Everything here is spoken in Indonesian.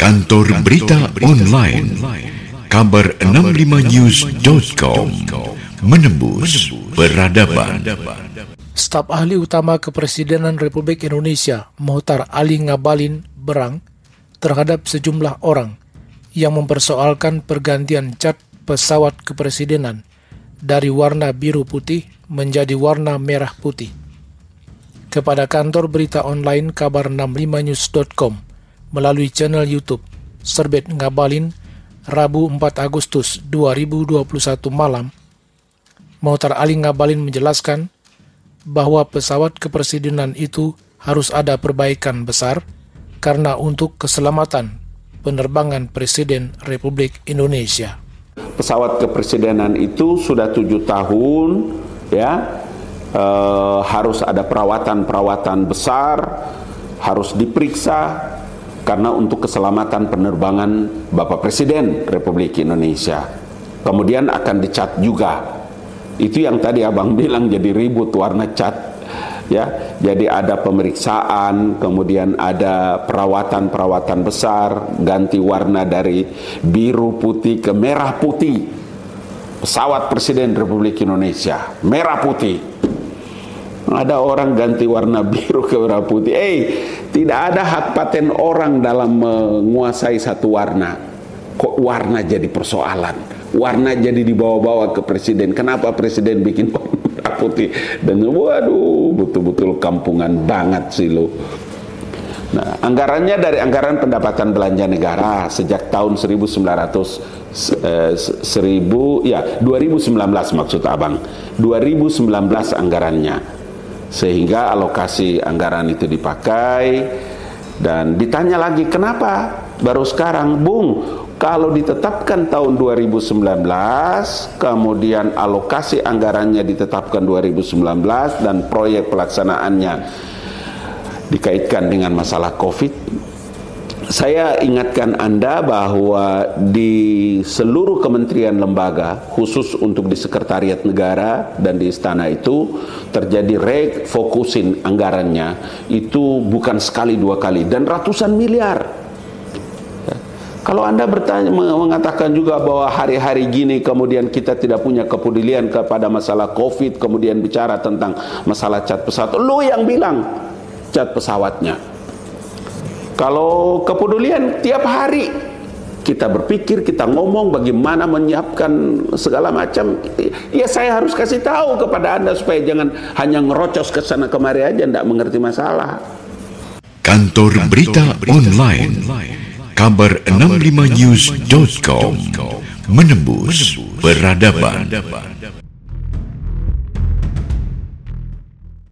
Kantor Berita Online Kabar 65news.com Menembus Peradaban. Staf Ahli Utama Kepresidenan Republik Indonesia Mohtar Ali Ngabalin berang terhadap sejumlah orang yang mempersoalkan pergantian cat pesawat kepresidenan dari warna biru putih menjadi warna merah putih. Kepada kantor berita online kabar 65news.com melalui channel YouTube Serbet Ngabalin Rabu 4 Agustus 2021 malam, Mohtar Ali Ngabalin menjelaskan bahwa pesawat kepresidenan itu harus ada perbaikan besar karena untuk keselamatan penerbangan Presiden Republik Indonesia. Pesawat kepresidenan itu sudah tujuh tahun, ya eh, harus ada perawatan-perawatan besar, harus diperiksa karena untuk keselamatan penerbangan Bapak Presiden Republik Indonesia. Kemudian akan dicat juga. Itu yang tadi abang bilang jadi ribut warna cat ya. Jadi ada pemeriksaan kemudian ada perawatan-perawatan besar ganti warna dari biru putih ke merah putih. Pesawat Presiden Republik Indonesia merah putih ada orang ganti warna biru ke merah putih eh tidak ada hak paten orang dalam menguasai satu warna kok warna jadi persoalan warna jadi dibawa-bawa ke presiden. Kenapa presiden bikin warna putih? Dan waduh, betul-betul kampungan banget sih lo. Nah, anggarannya dari anggaran pendapatan belanja negara sejak tahun 1900 eh, 1000 ya 2019 maksud Abang. 2019 anggarannya. Sehingga alokasi anggaran itu dipakai. Dan ditanya lagi kenapa? Baru sekarang Bung kalau ditetapkan tahun 2019, kemudian alokasi anggarannya ditetapkan 2019 dan proyek pelaksanaannya dikaitkan dengan masalah Covid, saya ingatkan Anda bahwa di seluruh kementerian lembaga, khusus untuk di sekretariat negara dan di istana itu, terjadi refokusin anggarannya, itu bukan sekali dua kali, dan ratusan miliar kalau Anda bertanya mengatakan juga bahwa hari-hari gini kemudian kita tidak punya kepedulian kepada masalah Covid, kemudian bicara tentang masalah cat pesawat, lu yang bilang cat pesawatnya. Kalau kepedulian tiap hari kita berpikir, kita ngomong bagaimana menyiapkan segala macam. Ya saya harus kasih tahu kepada Anda supaya jangan hanya ngerocos ke sana kemari aja tidak mengerti masalah. Kantor Berita Online kabar65news.com menembus peradaban.